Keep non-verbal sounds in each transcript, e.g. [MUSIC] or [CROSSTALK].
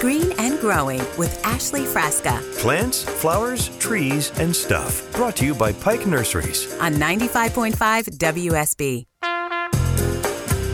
Green and Growing with Ashley Frasca Plants, flowers, trees, and stuff. Brought to you by Pike Nurseries. on 95.5 WSB.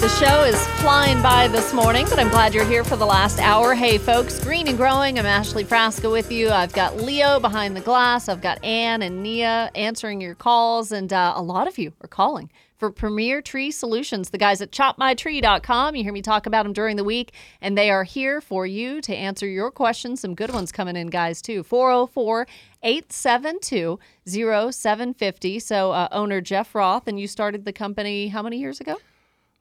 The show is flying by this morning, but I'm glad you're here for the last hour. Hey, folks, Green and Growing. I'm Ashley Frasca with you. I've got Leo behind the glass. I've got Ann and Nia answering your calls, and uh, a lot of you are calling for Premier Tree Solutions. The guys at chopmytree.com. You hear me talk about them during the week, and they are here for you to answer your questions. Some good ones coming in, guys, too. 404 872 0750. So, uh, owner Jeff Roth, and you started the company how many years ago?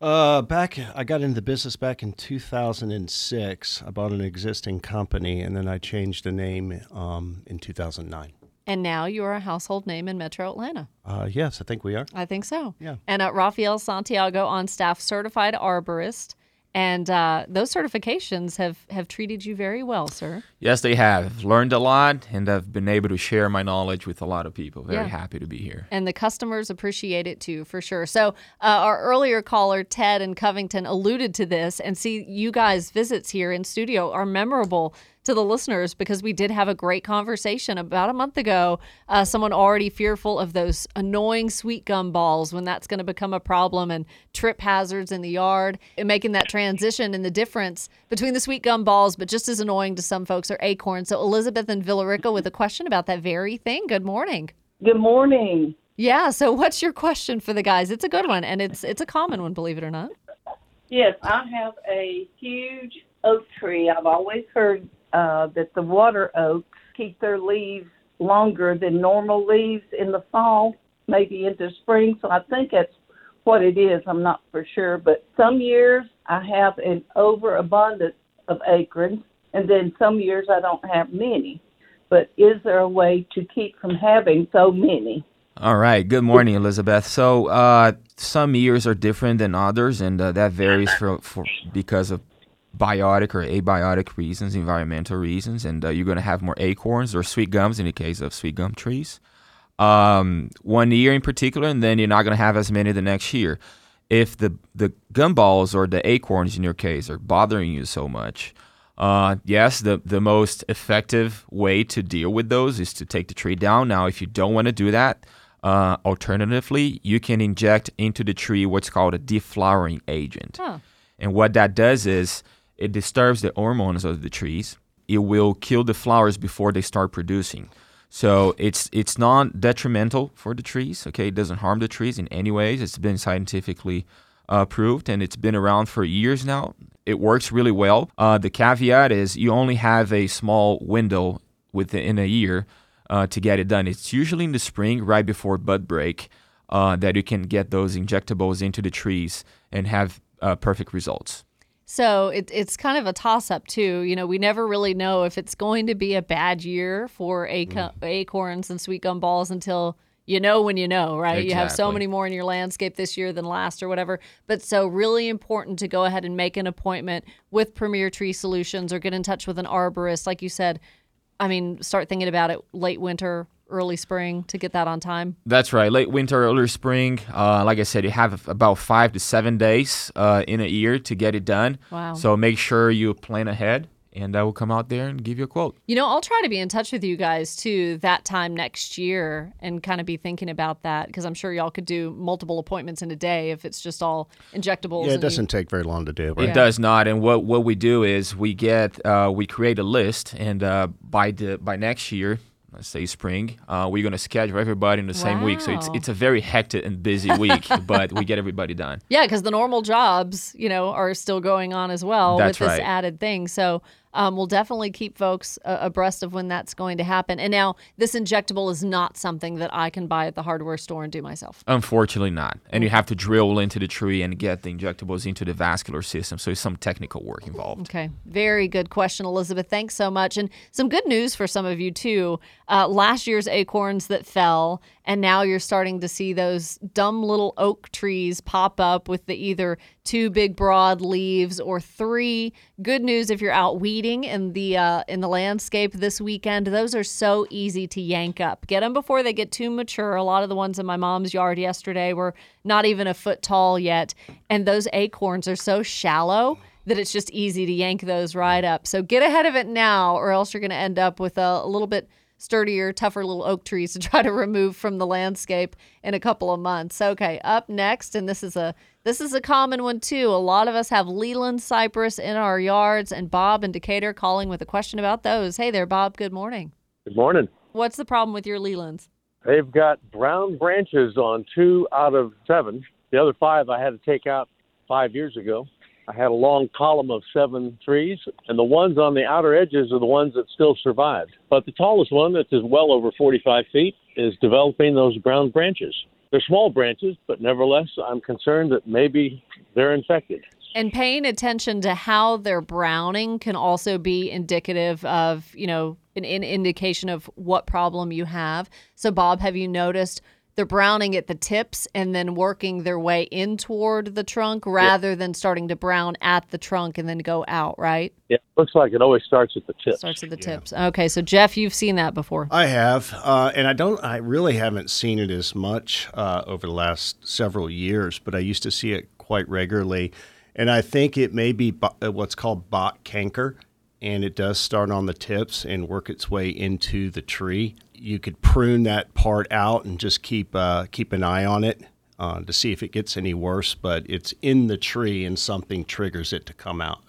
Uh, back, I got into the business back in 2006. I bought an existing company, and then I changed the name um, in 2009. And now you're a household name in Metro Atlanta. Uh, yes, I think we are. I think so. Yeah. And uh, Rafael Santiago on staff, certified arborist. And uh, those certifications have, have treated you very well, sir. Yes, they have. Learned a lot, and I've been able to share my knowledge with a lot of people. Very Yeah. happy to be here. And the customers appreciate it too, for sure. So, uh, our earlier caller, Ted in Covington, alluded to this. And see, you guys' visits here in studio are memorable to the listeners because we did have a great conversation about a month ago. Uh, someone already fearful of those annoying sweet gum balls when that's going to become a problem and trip hazards in the yard and making that transition and the difference between the sweet gum balls, but just as annoying to some folks are acorns. So, Elizabeth and Villa Rica with a question about that very thing. Good morning. Good morning. Yeah. So, what's your question for the guys? It's a good one, and it's it's a common one, believe it or not. Yes, I have a huge oak tree. I've always heard uh, that the water oaks keep their leaves longer than normal leaves in the fall, maybe into spring. So I think that's what it is. I'm not for sure. But some years I have an overabundance of acorns, and then some years I don't have many. But is there a way to keep from having so many? All right. Good morning, Elizabeth. So, uh, some years are different than others, and uh, that varies for, for because of biotic or abiotic reasons, environmental reasons, and uh, you're going to have more acorns or sweet gums in the case of sweet gum trees. Um, one year in particular, and then you're not going to have as many the next year. If the the gumballs or the acorns in your case are bothering you so much, uh, yes, the, the most effective way to deal with those is to take the tree down. Now, if you don't want to do that, uh, alternatively, you can inject into the tree what's called a deflowering agent. Huh. And what that does is it disturbs the hormones of the trees. It will kill the flowers before they start producing. So it's it's not detrimental for the trees. Okay, it doesn't harm the trees in any ways. It's been scientifically uh, proved, and it's been around for years now. It works really well. Uh, the caveat is you only have a small window within a year uh, to get it done. It's usually in the spring, right before bud break, uh, that you can get those injectables into the trees and have uh, perfect results. So it, it's kind of a toss up too. You know, we never really know if it's going to be a bad year for aco- acorns and sweet gum balls until you know when you know, right? You have so many more in your landscape this year than last or whatever. But so really important to go ahead and make an appointment with Premier Tree Solutions or get in touch with an arborist, like you said. I mean, start thinking about it late winter, early spring to get that on time. That's right. Late winter, early spring. Uh, like I said, you have about five to seven days uh, in a year to get it done. Wow. So make sure you plan ahead, and I will come out there and give you a quote. You know, I'll try to be in touch with you guys too that time next year and kind of be thinking about that because I'm sure y'all could do multiple appointments in a day if it's just all injectables. Yeah, it doesn't take very long to do. It Right? Yeah. does not. And what, what we do is we get uh, we create a list, and uh, by the by next year, let's say spring, uh, we're gonna schedule everybody in the same week. So it's it's a very hectic and busy [LAUGHS] week, but we get everybody done. Yeah, because the normal jobs, you know, are still going on as well That's with this right. added thing. So um, we'll definitely keep folks uh, abreast of when that's going to happen. And now, this injectable is not something that I can buy at the hardware store and do myself. Unfortunately, not. And you have to drill into the tree and get the injectables into the vascular system. So it's some technical work involved. Okay, very good question, Elizabeth. Thanks so much. And some good news for some of you, too. Uh, last year's acorns that fell, and now you're starting to see those dumb little oak trees pop up with the either two big broad leaves or three. Good news if you're out weeding in the uh, in the landscape this weekend. Those are so easy to yank up. Get them before they get too mature. A lot of the ones in my mom's yard yesterday were not even a foot tall yet, and those acorns are so shallow that it's just easy to yank those right up. So get ahead of it now, or else you're going to end up with a, a little bit sturdier, tougher little oak trees to [LAUGHS] try to remove from the landscape in a couple of months. Okay, up next, and this is a this is a common one too. A lot of us have Leyland cypress in our yards, and Bob in Decatur calling with a question about those. Hey there, Bob. Good morning. Good morning. What's the problem with your Leylands? They've got brown branches on two out of seven. The other five I had to take out five years ago. I had a long column of seven trees, and the ones on the outer edges are the ones that still survived. But the tallest one, that is well over 45 feet, is developing those brown branches. They're small branches, but nevertheless, I'm concerned that maybe they're infected. And paying attention to how they're browning can also be indicative of, you know, an, an indication of what problem you have. So, Bob, have you noticed they're browning at the tips and then working their way in toward the trunk rather than starting to brown at the trunk and then go out, right? Yeah, looks like it always starts at the tips. Starts at the tips. Okay, so Jeff, you've seen that before. I have, uh, and I don't. I really haven't seen it as much uh, over the last several years, but I used to see it quite regularly, and I think it may be bo- uh, what's called bot canker, and it does start on the tips and work its way into the tree. You could prune that part out and just keep uh, keep an eye on it uh, to see if it gets any worse. But it's in the tree, and something triggers it to come out.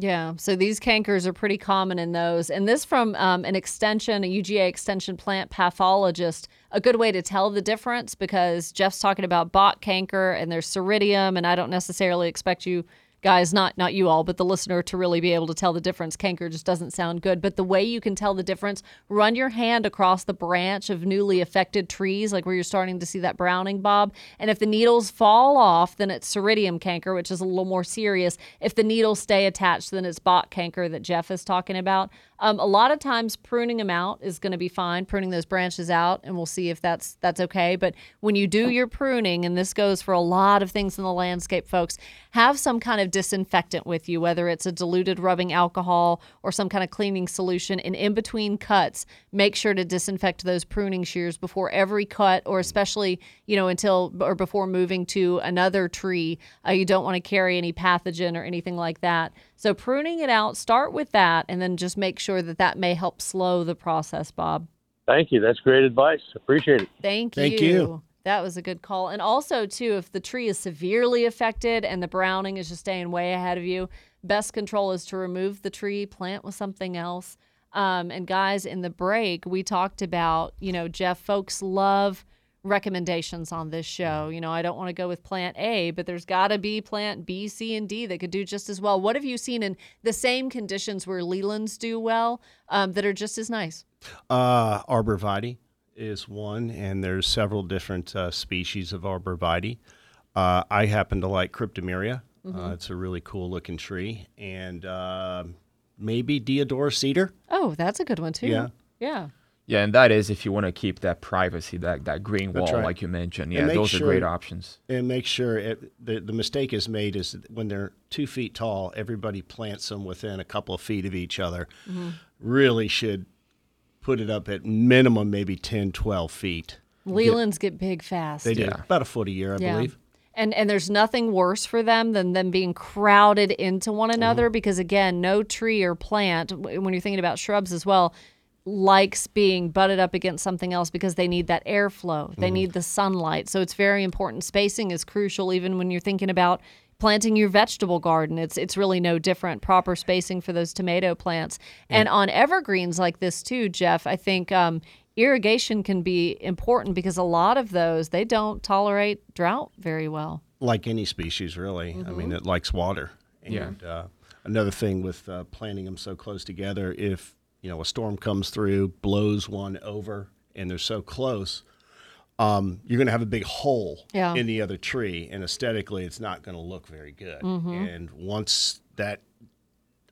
Yeah, so these cankers are pretty common in those. And this from um, an extension, a UGA extension plant pathologist, a good way to tell the difference because Jeff's talking about bot canker and there's Seiridium, and I don't necessarily expect you guys, not not you all, but the listener to really be able to tell the difference. Canker just doesn't sound good. But the way you can tell the difference, run your hand across the branch of newly affected trees, like where you're starting to see that browning bob. And if the needles fall off, then it's Seiridium canker, which is a little more serious. If the needles stay attached, then it's bot canker that Jeff is talking about. Um, a lot of times pruning them out is going to be fine, pruning those branches out, and we'll see if that's that's okay. But when you do your pruning, and this goes for a lot of things in the landscape, folks, have some kind of disinfectant with you, whether it's a diluted rubbing alcohol or some kind of cleaning solution. And in between cuts, make sure to disinfect those pruning shears before every cut, or especially you know until or before moving to another tree. Uh, you don't want to carry any pathogen or anything like that. So pruning it out, start with that, and then just make sure that that may help slow the process, Bob. Thank you. That's great advice. Appreciate it. Thank you. Thank you. That was a good call. And also, too, if the tree is severely affected and the browning is just staying way ahead of you, best control is to remove the tree, plant with something else. Um, and guys, in the break, we talked about, you know, Jeff, folks love recommendations on this show. You know, I don't want to go with plant A, but there's got to be plant B, C, and D that could do just as well. What have you seen in the same conditions where Leylands do well um, that are just as nice? Uh, arborvitae is one, and there's several different uh, species of arborvitae. Uh, I happen to like cryptomeria. Uh, it's a really cool looking tree, and uh, maybe Deodora cedar. Oh, that's a good one, too. Yeah. Yeah. Yeah, and that is if you want to keep that privacy, that that green wall, right. like you mentioned. Yeah, And make those are sure- great options. And make sure it, the the mistake is made is when they're two feet tall, everybody plants them within a couple of feet of each other. Mm-hmm. Really should put it up at minimum maybe 10, 12 feet. Leylands get big fast. They do Yeah. about a foot a year, I Yeah. believe. And and there's nothing worse for them than them being crowded into one mm-hmm. another because again, no tree or plant when you're thinking about shrubs as well likes being butted up against something else because they need that airflow. They need the sunlight. So it's very important. Spacing is crucial even when you're thinking about planting your vegetable garden. It's it's really no different. Proper spacing for those tomato plants. And on evergreens like this too, Jeff, I think um, irrigation can be important because a lot of those they don't tolerate drought very well. Like any species, really. I mean, it likes water. And Yeah. uh, another thing with uh, planting them so close together, if you know a storm comes through, blows one over, and they're so close, um, you're going to have a big hole Yeah. in the other tree, and aesthetically, it's not going to look very good. And once that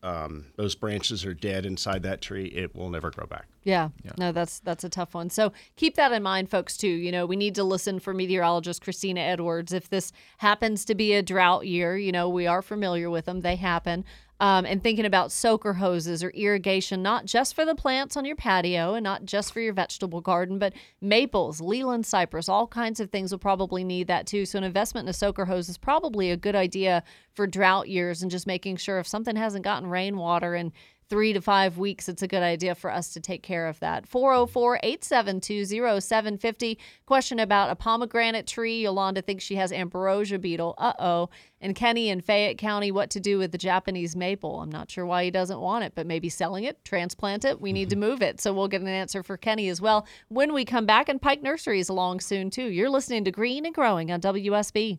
um, those branches are dead inside that tree, it will never grow back. Yeah. No, that's that's a tough one. So keep that in mind, folks, too. You know, we need to listen for meteorologist Christina Edwards. If this happens to be a drought year, you know, we are familiar with them. They happen. Um, and thinking about soaker hoses or irrigation, not just for the plants on your patio and not just for your vegetable garden, but maples, Leyland cypress, all kinds of things will probably need that too. So, an investment in a soaker hose is probably a good idea for drought years and just making sure if something hasn't gotten rainwater and three to five weeks, it's a good idea for us to take care of that. 404 872 0750. Question about a pomegranate tree. Yolanda thinks she has ambrosia beetle. Uh oh. And Kenny in Fayette County, what to do with the Japanese maple. I'm not sure why he doesn't want it, but maybe selling it, transplant it. We need to move it. So we'll get an answer for Kenny as well when we come back. And Pike Nursery is along soon, too. You're listening to Green and Growing on WSB.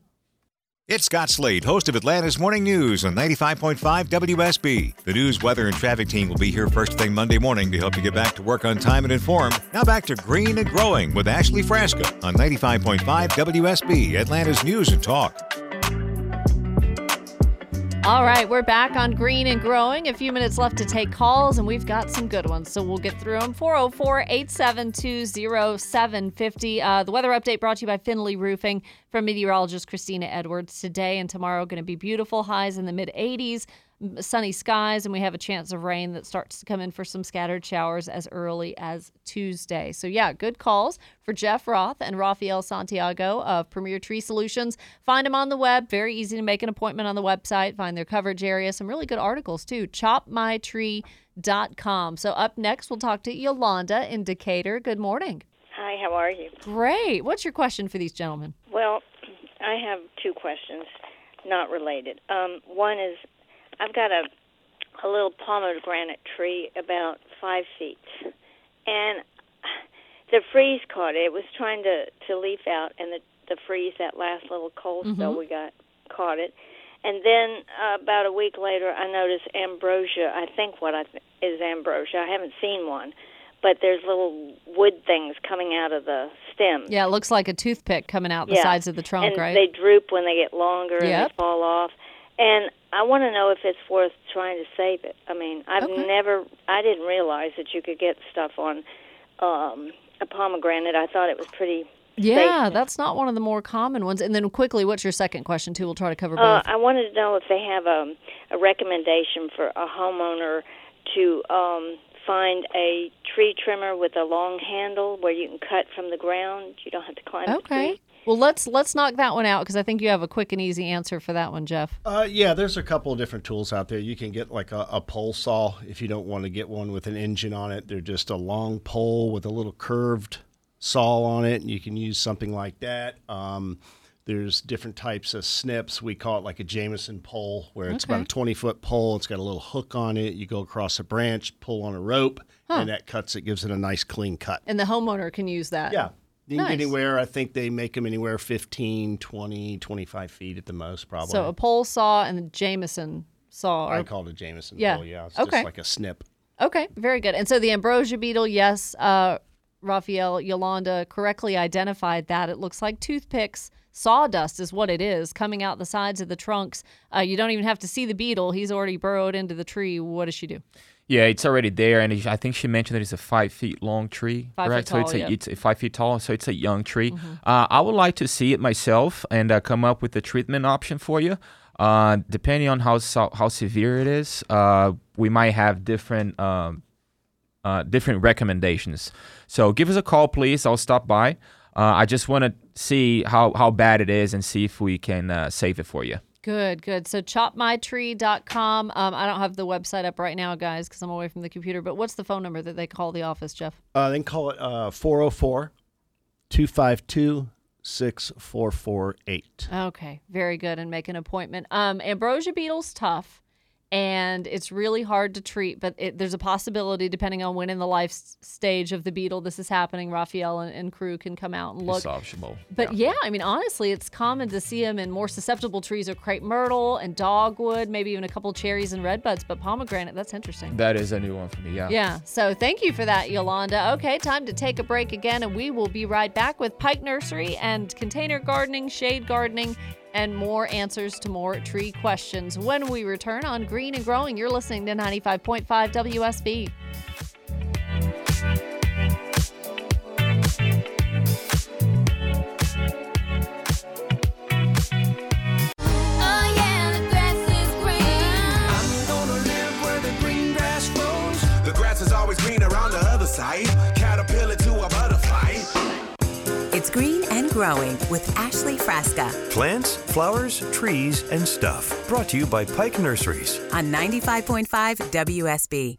It's Scott Slade, host of Atlanta's Morning News on 95.5 WSB. The news, weather, and traffic team will be here first thing Monday morning to help you get back to work on time and informed. Now back to Green and Growing with Ashley Frasca on 95.5 WSB, Atlanta's News and Talk. All right, we're back on Green and Growing. A few minutes left to take calls, and we've got some good ones, so we'll get through them. 404 872 0750. Uh, the weather update brought to you by Finley Roofing from meteorologist Christina Edwards. Today and tomorrow going to be beautiful highs in the mid 80s, m- sunny skies, and we have a chance of rain that starts to come in for some scattered showers as early as Tuesday. So, yeah, good calls for Jeff Roth and Rafael Santiago of Premier Tree Solutions. Find them on the web. Very easy to make an appointment on the website. Find their coverage area. Some really good articles, too. ChopMyTree.com. So, up next, we'll talk to Yolanda in Decatur. Good morning. Hi, how are you? Great. What's your question for these gentlemen? Well, I have two questions, not related. Um, one is, I've got a a little pomegranate tree about five feet, and the freeze caught it. It was trying to to leaf out, and the the freeze, that last little cold spell Mhm. we got, caught it. And then uh, about a week later, I noticed ambrosia. I think what I th- is ambrosia. I haven't seen one, but there's little wood things coming out of the stem. Yeah, it looks like a toothpick coming out the Yeah. sides of the trunk, and right? they droop when they get longer and they fall off. And I want to know if it's worth trying to save it. I mean, I've Okay. never, I didn't realize that you could get stuff on um, a pomegranate. I thought it was pretty. yeah, safe. that's not one of the more common ones. And then quickly, what's your second question, too? We'll try to cover both. Uh, I wanted to know if they have a, a recommendation for a homeowner to um, find a tree trimmer with a long handle where you can cut from the ground. You don't have to climb okay. Well, let's let's knock that one out because I think you have a quick and easy answer for that one, Jeff. Uh, yeah, there's a couple of different tools out there. You can get like a, a pole saw if you don't want to get one with an engine on it. They're just a long pole with a little curved saw on it, and you can use something like that. Um, there's different types of snips. We call it like a Jameson pole, where it's about a 20 foot pole. It's got a little hook on it. You go across a branch, pull on a rope, and that cuts it, gives it a nice clean cut. And the homeowner can use that. Yeah. You Nice. get anywhere. I think they make them anywhere 15, 20, 25 feet at the most, probably. So a pole saw and a Jameson saw. I Are, call it a Jameson Yeah. pole. Yeah, it's Okay. just like a snip. okay, very good. And so the ambrosia beetle, yes, uh, Raphael Yolanda correctly identified that. It looks like toothpicks. Sawdust is what it is coming out the sides of the trunks. Uh, you don't even have to see the beetle. He's already burrowed into the tree. What does she do? Yeah, it's already there, and I think she mentioned that it's a five feet long tree, Five so it's a yeah. Mm-hmm. it's a five feet tall, so it's a young tree. Uh, I would like to see it myself and uh, come up with a treatment option for you. Uh, depending on how how severe it is, uh, we might have different um, uh, different recommendations. So give us a call, please. I'll stop by. Uh, I just want to see how, how bad it is and see if we can uh, save it for you. Good, good. So chopmytree.com. Um, I don't have the website up right now, guys, because I'm away from the computer. But what's the phone number that they call the office, Jeff? Uh, then call it uh, 404 252 6448. Okay, very good. And make an appointment. Um, ambrosia beetle's tough, and it's really hard to treat. But it, there's a possibility, depending on when in the life s- stage of the beetle this is happening, Raphael and, and crew can come out and look. It's optional. But yeah. I mean, honestly, it's common to see them in more susceptible trees are crepe myrtle and dogwood, maybe even a couple cherries and redbuds. But pomegranate, that's interesting. That is a new one for me. Yeah. Yeah. So thank you for that, Yolanda. Okay, time to take a break again, and we will be right back with Pike Nursery and container gardening, shade gardening, and more answers to more tree questions when we return on Green and Growing. You're listening to 95.5 WSB. Growing with Ashley Frasca Plants, flowers, trees, and stuff. Brought to you by Pike Nurseries. on 95.5 WSB.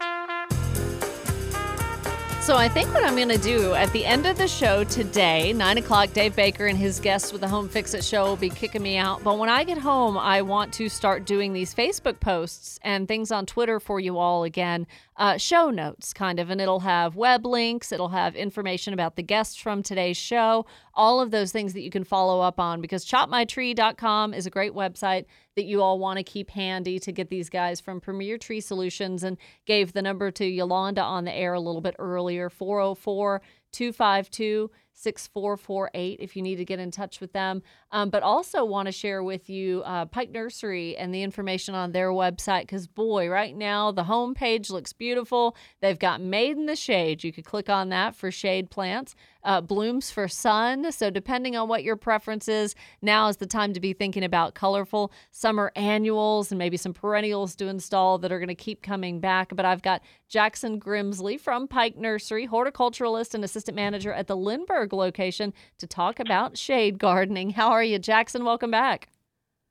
So I think what I'm going to do at the end of the show today, nine o'clock, Dave Baker and his guests with the Home Fix It show will be kicking me out. But when I get home, I want to start doing these Facebook posts and things on Twitter for you all again. Uh, show notes, kind of, and it'll have web links. It'll have information about the guests from today's show. All of those things that you can follow up on because chopmytree.com is a great website that you all want to keep handy to get these guys from Premier Tree Solutions and gave the number to Yolanda on the air a little bit earlier 404 252 6448 if you need to get in touch with them. Um, but also want to share with you uh, Pike Nursery and the information on their website because, boy, right now the homepage looks beautiful. They've got Made in the Shade. You could click on that for shade plants. Uh, blooms for sun. So, depending on what your preference is, now is the time to be thinking about colorful summer annuals and maybe some perennials to install that are going to keep coming back. But I've got Jackson Grimsley from Pike Nursery, horticulturalist and assistant manager at the Lindbergh location, to talk about shade gardening. How are you, Jackson? Welcome back.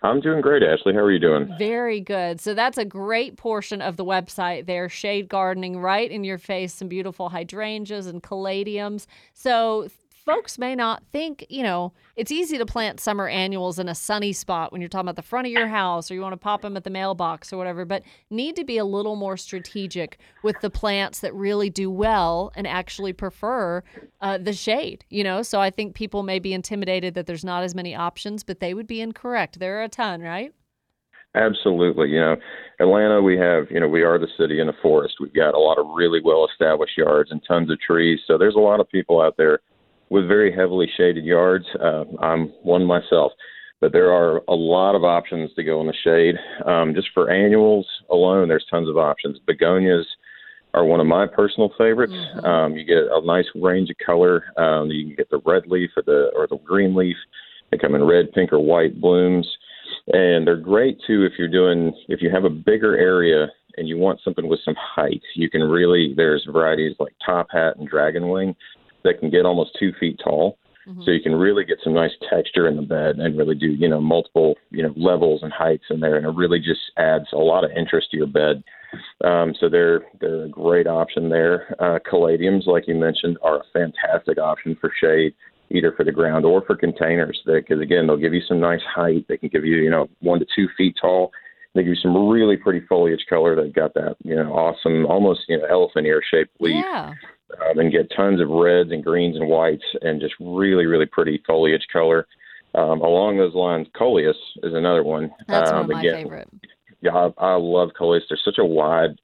I'm doing great, Ashley. How are you doing? Very good. So that's a great portion of the website there. Shade gardening right in your face, some beautiful hydrangeas and caladiums. So folks may not think, you know, it's easy to plant summer annuals in a sunny spot when you're talking about the front of your house or you want to pop them at the mailbox or whatever, but need to be a little more strategic with the plants that really do well and actually prefer uh, the shade, you know? So I think people may be intimidated that there's not as many options, but they would be incorrect. There are a ton, right? Absolutely. You know, Atlanta, we have, you know, we are the city in a forest. We've got a lot of really well established yards and tons of trees. So there's a lot of people out there with very heavily shaded yards. Uh, I'm one myself, but there are a lot of options to go in the shade. Um, just for annuals alone, there's tons of options. Begonias are one of my personal favorites. Um, you get a nice range of color. Um, you can get the red leaf or the or the green leaf. They come in red, pink, or white blooms, and they're great too if you're doing if you have a bigger area and you want something with some height. You can really there's varieties like top hat and dragon wing that can get almost two feet tall. So you can really get some nice texture in the bed and really do, you know, multiple, you know, levels and heights in there, and it really just adds a lot of interest to your bed. Um, so they're they're a great option there. Uh, caladiums, like you mentioned, are a fantastic option for shade, either for the ground or for containers. Because again, they'll give you some nice height. They can give you, you know, one to two feet tall. They give you some really pretty foliage color. They've got that, you know, awesome, almost you know, elephant ear shaped leaf Yeah. Um, and get tons of reds and greens and whites and just really, really pretty foliage color. Um, along those lines, coleus is another one. That's one um, of my again, favorite. Yeah, I, I love coleus. There's such a wide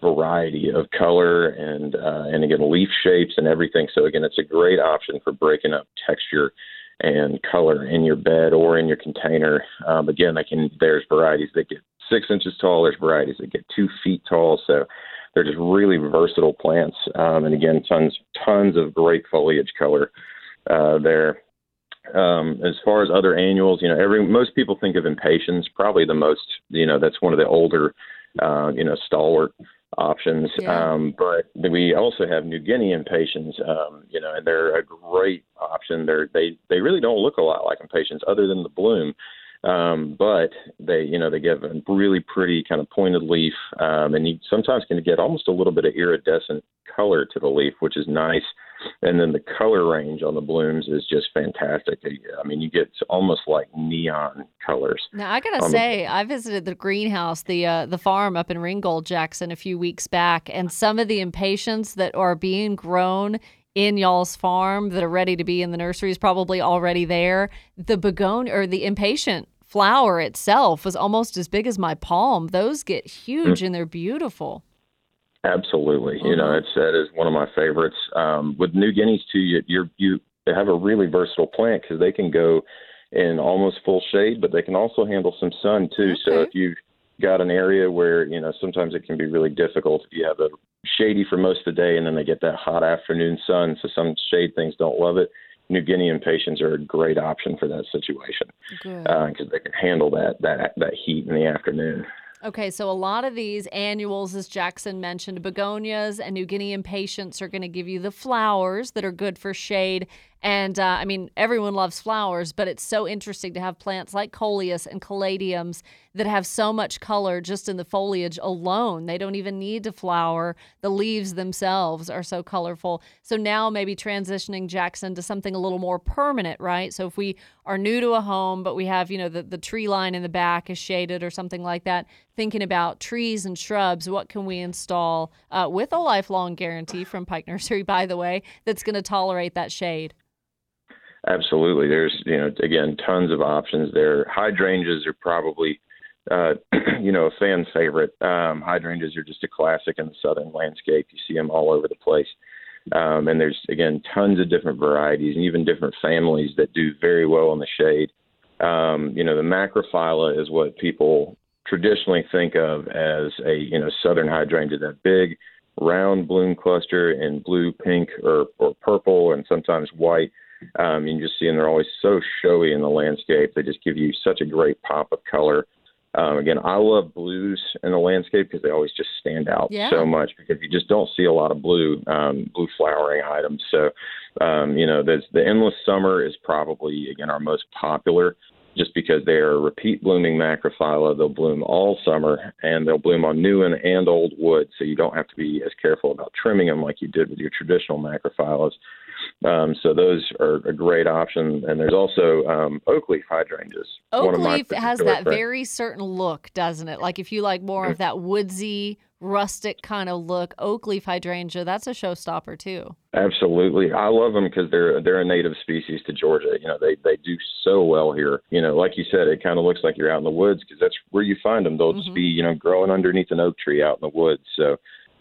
variety of color and uh, and again leaf shapes and everything. So again, it's a great option for breaking up texture and color in your bed or in your container. Um, again, they can. There's varieties that get six inches tall. There's varieties that get two feet tall. So they're just really versatile plants. Um, and again, tons tons of great foliage color uh, there. Um, as far as other annuals, you know, every most people think of impatiens, probably the most, you know, that's one of the older, uh, you know, stalwart options. Yeah. Um, but we also have New Guinea impatiens, um, you know, and they're a great option. They're they they really don't look a lot like impatiens, other than the bloom. Um, but they, you know, they give a really pretty kind of pointed leaf, um, and you sometimes can get almost a little bit of iridescent color to the leaf, which is nice. And then the color range on the blooms is just fantastic. I mean, you get almost like neon colors. Now I gotta on the- say, I visited the greenhouse, the uh, the farm up in Ringgold, Jackson, a few weeks back, and some of the impatiens that are being grown in y'all's farm that are ready to be in the nursery is probably already there. The begonia or the impatient flower itself was almost as big as my palm. Those get huge Mm. and they're beautiful. Absolutely, you know, it's that is one of my favorites. Um, with New Guineas too, you you're, you they have a really versatile plant because they can go in almost full shade, but they can also handle some sun too. So if you've got an area where you know sometimes it can be really difficult if you have a shady for most of the day and then they get that hot afternoon sun. So some shade things don't love it. New Guinea impatiens are a great option for that situation because uh, they can handle that that that heat in the afternoon. Okay, so a lot of these annuals, as Jackson mentioned, begonias and New Guinea impatiens are going to give you the flowers that are good for shade And uh, I mean, everyone loves flowers, but it's so interesting to have plants like coleus and caladiums that have so much color just in the foliage alone. They don't even need to flower. The leaves themselves are so colorful. So now maybe transitioning Jackson to something a little more permanent, right? So if we are new to a home, but we have, you know, the, the tree line in the back is shaded or something like that, thinking about trees and shrubs, what can we install uh, with a lifelong guarantee from Pike Nursery, by the way, that's going to tolerate that shade? Absolutely. There's, you know, again, tons of options there. Hydrangeas are probably uh, [CLEARS THROAT] you know, a fan favorite. Um, hydrangeas are just a classic in the southern landscape. You see them all over the place. Um, and there's, again, tons of different varieties and even different families that do very well in the shade. Um, you know, the macrophylla is what people traditionally think of as a, you know, southern hydrangea, that big round bloom cluster in blue, pink, or, or purple, and sometimes white. Um, you can just see them, they're always so showy in the landscape. They just give you such a great pop of color. Um, again, I love blues in the landscape because they always just stand out Yeah. so much because you just don't see a lot of blue um, blue flowering items. So, um, you know, there's, the endless summer is probably again our most popular, just because they are repeat blooming macrophylla. They'll bloom all summer and they'll bloom on new and, and old wood, so you don't have to be as careful about trimming them like you did with your traditional macrophyllas. Um, so those are a great option. And there's also um, oak leaf hydrangeas. Oak leaf has that friends. very certain look, doesn't it? Like if you like more of that woodsy, rustic kind of look, oak leaf hydrangea, that's a showstopper too. Absolutely, I love them because they're they're a native species to Georgia. You know, they they do so well here. You know, like you said, it kind of looks like you're out in the woods because that's where you find them. They'll just be you know growing underneath an oak tree out in the woods. So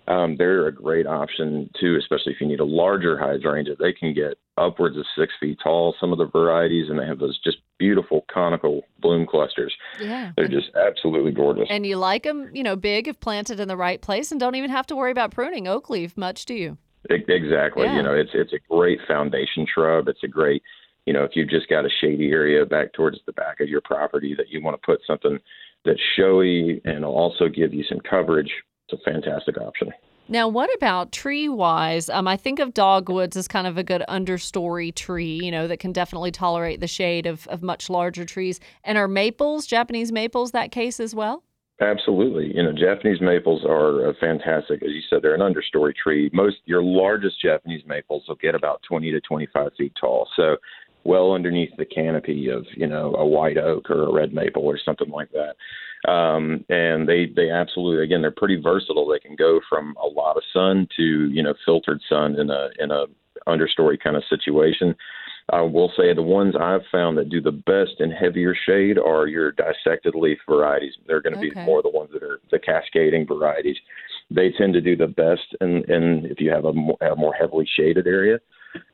um, they're a great option too, especially if you need a larger hydrangea. They can get upwards of six feet tall. Some of the varieties, and they have those just beautiful conical bloom clusters. Yeah. They're just absolutely gorgeous. And you like them, you know, big if planted in the right place and don't even have to worry about pruning oak leaf much, do you? Exactly. Yeah. You know, it's it's a great foundation shrub. It's a great, you know, if you've just got a shady area back towards the back of your property that you want to put something that's showy and will also give you some coverage, it's a fantastic option. Now, what about tree wise? Um, I think of dogwoods as kind of a good understory tree, you know, that can definitely tolerate the shade of, of much larger trees. And are maples, Japanese maples, that case as well? Absolutely. You know, Japanese maples are uh, fantastic. As you said, they're an understory tree. Most your largest Japanese maples will get about 20 to 25 feet tall. So, well underneath the canopy of you know a white oak or a red maple or something like that. Um, and they they absolutely again they're pretty versatile. They can go from a lot of sun to you know filtered sun in a in a understory kind of situation. I will say the ones I've found that do the best in heavier shade are your dissected leaf varieties. They're going to Okay. be more the ones that are the cascading varieties. They tend to do the best in, in if you have a more, a more heavily shaded area.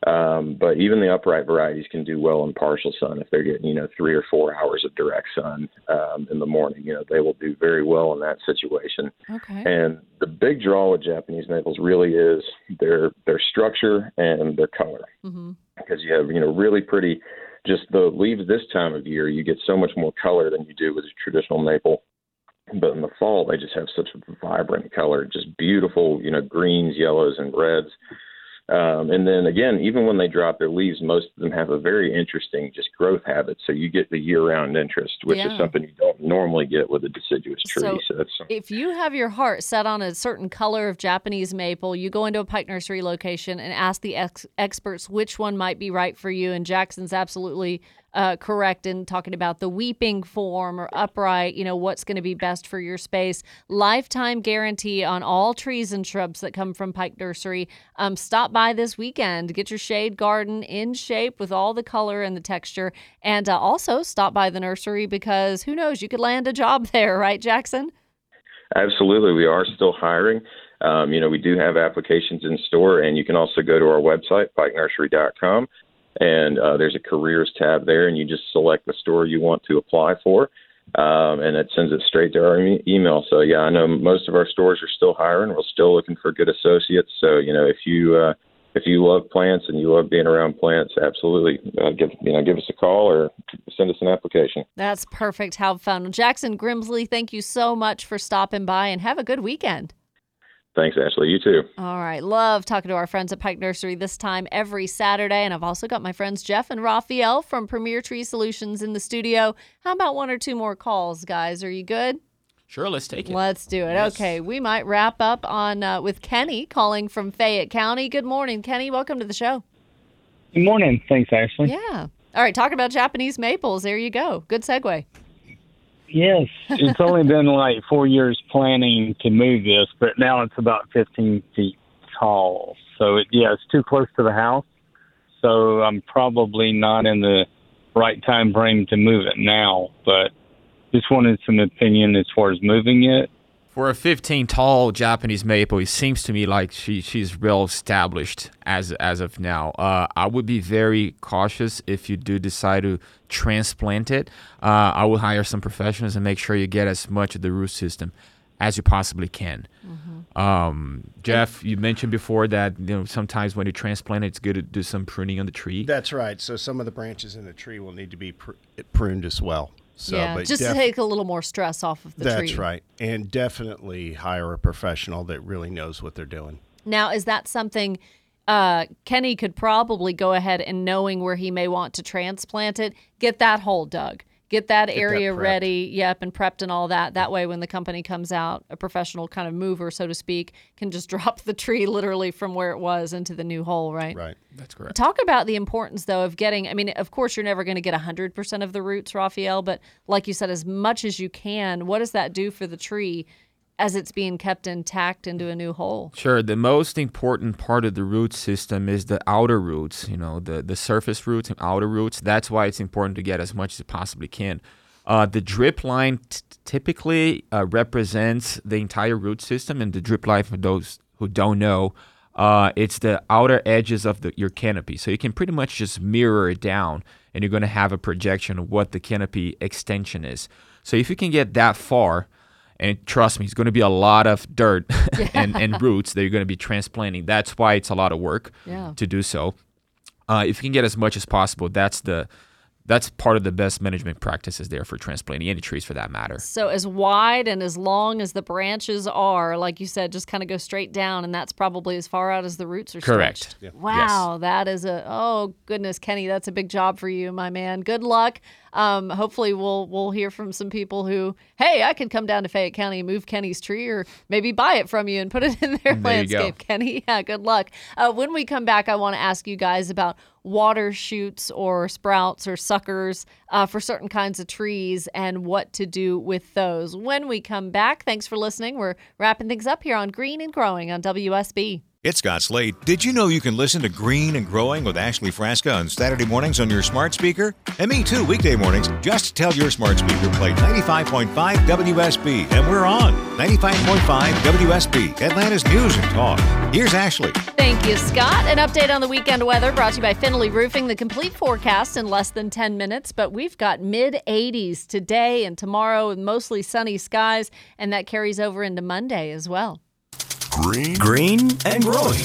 Um, but even the upright varieties can do well in partial sun if they're getting you know three or four hours of direct sun um, in the morning. You know they will do very well in that situation. Okay. And the big draw with Japanese maples really is their their structure and their color hmm because you have you know really pretty just the leaves this time of year you get so much more color than you do with a traditional maple but in the fall they just have such a vibrant color just beautiful you know greens yellows and reds um, and then again even when they drop their leaves most of them have a very interesting just growth habit so you get the year-round interest which Yeah. is something you don't normally get with a deciduous tree So, so If you have your heart set on a certain color of Japanese maple, you go into a Pike Nursery location and ask the ex- experts which one might be right for you. And Jackson's absolutely uh, correct in talking about the weeping form or upright, you know, what's going to be best for your space. Lifetime guarantee on all trees and shrubs that come from Pike Nursery. Um, stop by this weekend, get your shade garden in shape with all the color and the texture. And uh, also stop by the nursery because who knows, you could land a job [LAUGHS] there, right, Jackson? Absolutely, we are still hiring. Um, you know, we do have applications in store, and you can also go to our website, pikenursery.com, and uh, there's a careers tab there, and you just select the store you want to apply for, um, and it sends it straight to our e- email. So, yeah, I know most of our stores are still hiring. We're still looking for good associates. So, you know, if you uh, if you love plants and you love being around plants, absolutely, uh, give you know give us a call or send us an application. That's perfect. Have fun. Jackson Grimsley, thank you so much for stopping by and have a good weekend. Thanks, Ashley. You too. All right. Love talking to our friends at Pike Nursery this time every Saturday. And I've also got my friends Jeff and Raphael from Premier Tree Solutions in the studio. How about one or two more calls, guys? Are you good? Sure, let's take it. Let's do it. Okay. We might wrap up on uh, with Kenny calling from Fayette County. Good morning, Kenny. Welcome to the show. Good morning. Thanks, Ashley. Yeah. All right. Talking about Japanese maples. There you go. Good segue. Yes, it's only been like four years planning to move this, but now it's about 15 feet tall. So it, yeah, it's too close to the house. So I'm probably not in the right time frame to move it now, but just wanted some opinion as far as moving it. For a 15 tall Japanese maple, it seems to me like she she's well established as as of now. Uh, I would be very cautious if you do decide to transplant it. Uh, I would hire some professionals and make sure you get as much of the root system as you possibly can. Um, Jeff, you mentioned before that you know sometimes when you transplant it, it's good to do some pruning on the tree. That's right. So some of the branches in the tree will need to be pr- pruned as well. So, yeah. but Just to take a little more stress off of the That's tree. right. And definitely hire a professional that really knows what they're doing. Now, is that something uh, Kenny could probably go ahead and knowing where he may want to transplant it, get that hole dug, get that that area prepped. ready, yep, and prepped and all that. That way, when the company comes out, a professional kind of mover, so to speak, can just [LAUGHS] drop the tree literally from where it was into the new hole, right? Right. That's correct. Talk about the importance, though, of getting. I mean, of course, you're never going to get 100% of the roots, Raphael, but like you said, as much as you can, what does that do for the tree as it's being kept intact into a new hole? Sure. The most important part of the root system is the outer roots, you know, the, the surface roots and outer roots. That's why it's important to get as much as you possibly can. Uh, the drip line t- typically uh, represents the entire root system, and the drip line, for those who don't know, uh, it's the outer edges of the, your canopy. So you can pretty much just mirror it down, and you're going to have a projection of what the canopy extension is. So if you can get that far, and trust me, it's going to be a lot of dirt [LAUGHS] [LAUGHS] and, and roots that you're going to be transplanting. That's why it's a lot of work Yeah. to do so. Uh, if you can get as much as possible, that's the that's part of the best management practices there for transplanting any trees for that matter. So as wide and as long as the branches are, like you said, just kind of go straight down, and that's probably as far out as the roots are Correct. Yeah. Wow, that is a oh goodness, Kenny, that's a big job for you, my man. Good luck. Um, hopefully, we'll we'll hear from some people who, hey, I can come down to Fayette County and move Kenny's tree, or maybe buy it from you and put it in their There landscape. Kenny, [LAUGHS] yeah, good luck. Uh, when we come back, I want to ask you guys about water shoots or sprouts or suckers uh, for certain kinds of trees and what to do with those. When we come back, thanks for listening. We're wrapping things up here on Green and Growing on WSB. It's Scott Slade. Did you know you can listen to Green and Growing with Ashley Frasca on Saturday mornings on your smart speaker? And me too, weekday mornings. Just tell your smart speaker play 95.5 WSB, and we're on 95.5 WSB, Atlanta's news and talk. Here's Ashley. Thank you, Scott. An update on the weekend weather brought to you by Finley Roofing. The complete forecast in less than 10 minutes, but we've got mid 80s today and tomorrow with mostly sunny skies, and that carries over into Monday as well. Green, green and growing.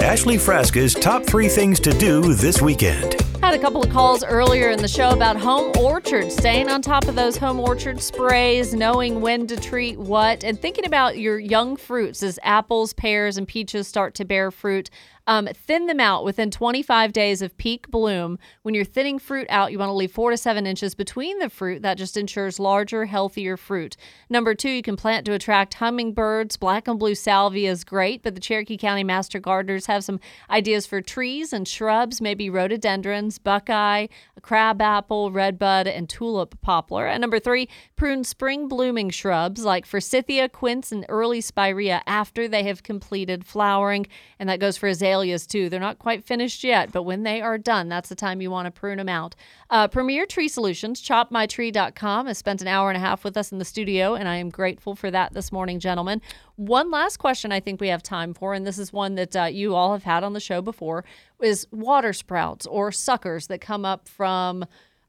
Ashley Frasca's top three things to do this weekend. Had a couple of calls earlier in the show about home orchards, staying on top of those home orchard sprays, knowing when to treat what, and thinking about your young fruits as apples, pears, and peaches start to bear fruit. Um, thin them out within 25 days of peak bloom. When you're thinning fruit out, you want to leave four to seven inches between the fruit. That just ensures larger, healthier fruit. Number two, you can plant to attract hummingbirds. Black and blue salvia is great, but the Cherokee County Master Gardeners have some ideas for trees and shrubs, maybe rhododendrons, buckeye, crabapple, redbud, and tulip poplar. And number three, prune spring blooming shrubs like forsythia, quince, and early spirea after they have completed flowering. And that goes for azaleas too. They're not quite finished yet, but when they are done, that's the time you want to prune them out. Uh, Premier Tree Solutions, chopmytree.com, has spent an hour and a half with us in the studio, and I am grateful for that this morning, gentlemen. One last question I think we have time for, and this is one that uh, you all have had on the show before, is water sprouts or suckers that come up from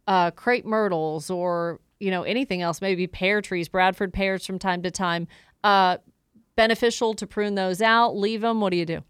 uh, crepe myrtles or you know anything else, maybe pear trees, Bradford pears from time to time. Uh, beneficial to prune those out, leave them. What do you do?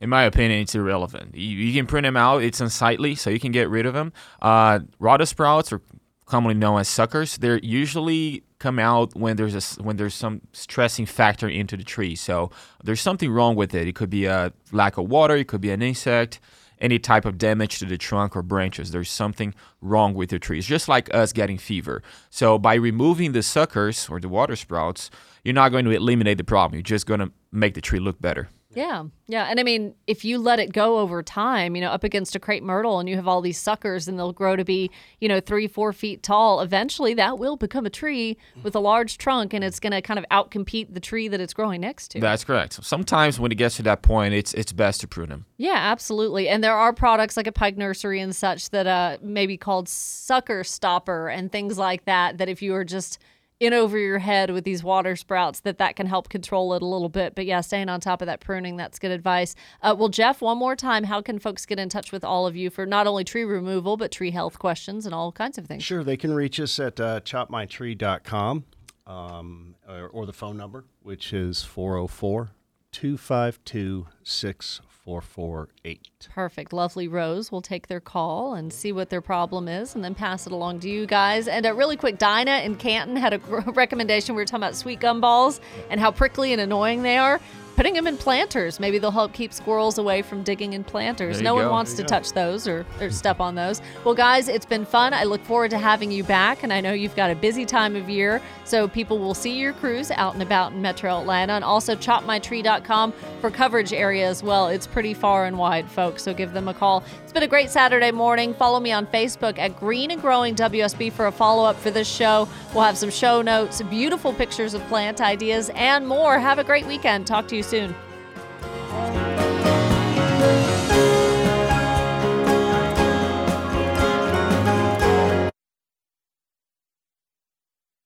In my opinion, it's irrelevant. You, you can print them out; it's unsightly, so you can get rid of them. Uh, sprouts, or commonly known as suckers, they're usually come out when there's a, when there's some stressing factor into the tree. So there's something wrong with it. It could be a lack of water. It could be an insect. Any type of damage to the trunk or branches. There's something wrong with your tree. It's just like us getting fever. So by removing the suckers or the water sprouts, you're not going to eliminate the problem. You're just going to make the tree look better. Yeah. Yeah. And I mean, if you let it go over time, you know, up against a crepe myrtle and you have all these suckers and they'll grow to be, you know, three, four feet tall, eventually that will become a tree with a large trunk and it's going to kind of outcompete the tree that it's growing next to. That's correct. Sometimes when it gets to that point, it's it's best to prune them. Yeah, absolutely. And there are products like a Pike Nursery and such that uh maybe called sucker stopper and things like that that if you are just in over your head with these water sprouts that that can help control it a little bit. But yeah, staying on top of that pruning, that's good advice. Uh, well, Jeff, one more time, how can folks get in touch with all of you for not only tree removal but tree health questions and all kinds of things? Sure, they can reach us at uh, chopmytree.com um, or, or the phone number, which is 404 252 6448. Perfect. Lovely Rose will take their call and see what their problem is and then pass it along to you guys. And a really quick, Dinah in Canton had a [LAUGHS] recommendation. We were talking about sweet gum balls and how prickly and annoying they are. Putting them in planters. Maybe they'll help keep squirrels away from digging in planters. No one wants to go. touch those or, or step on those. Well, guys, it's been fun. I look forward to having you back. And I know you've got a busy time of year. So people will see your crews out and about in metro Atlanta. And also chopmytree.com for coverage area as well. It's pretty far and wide, folks. So give them a call. It's been a great Saturday morning. Follow me on Facebook at Green and Growing WSB for a follow up for this show. We'll have some show notes, beautiful pictures of plant ideas, and more. Have a great weekend. Talk to you soon.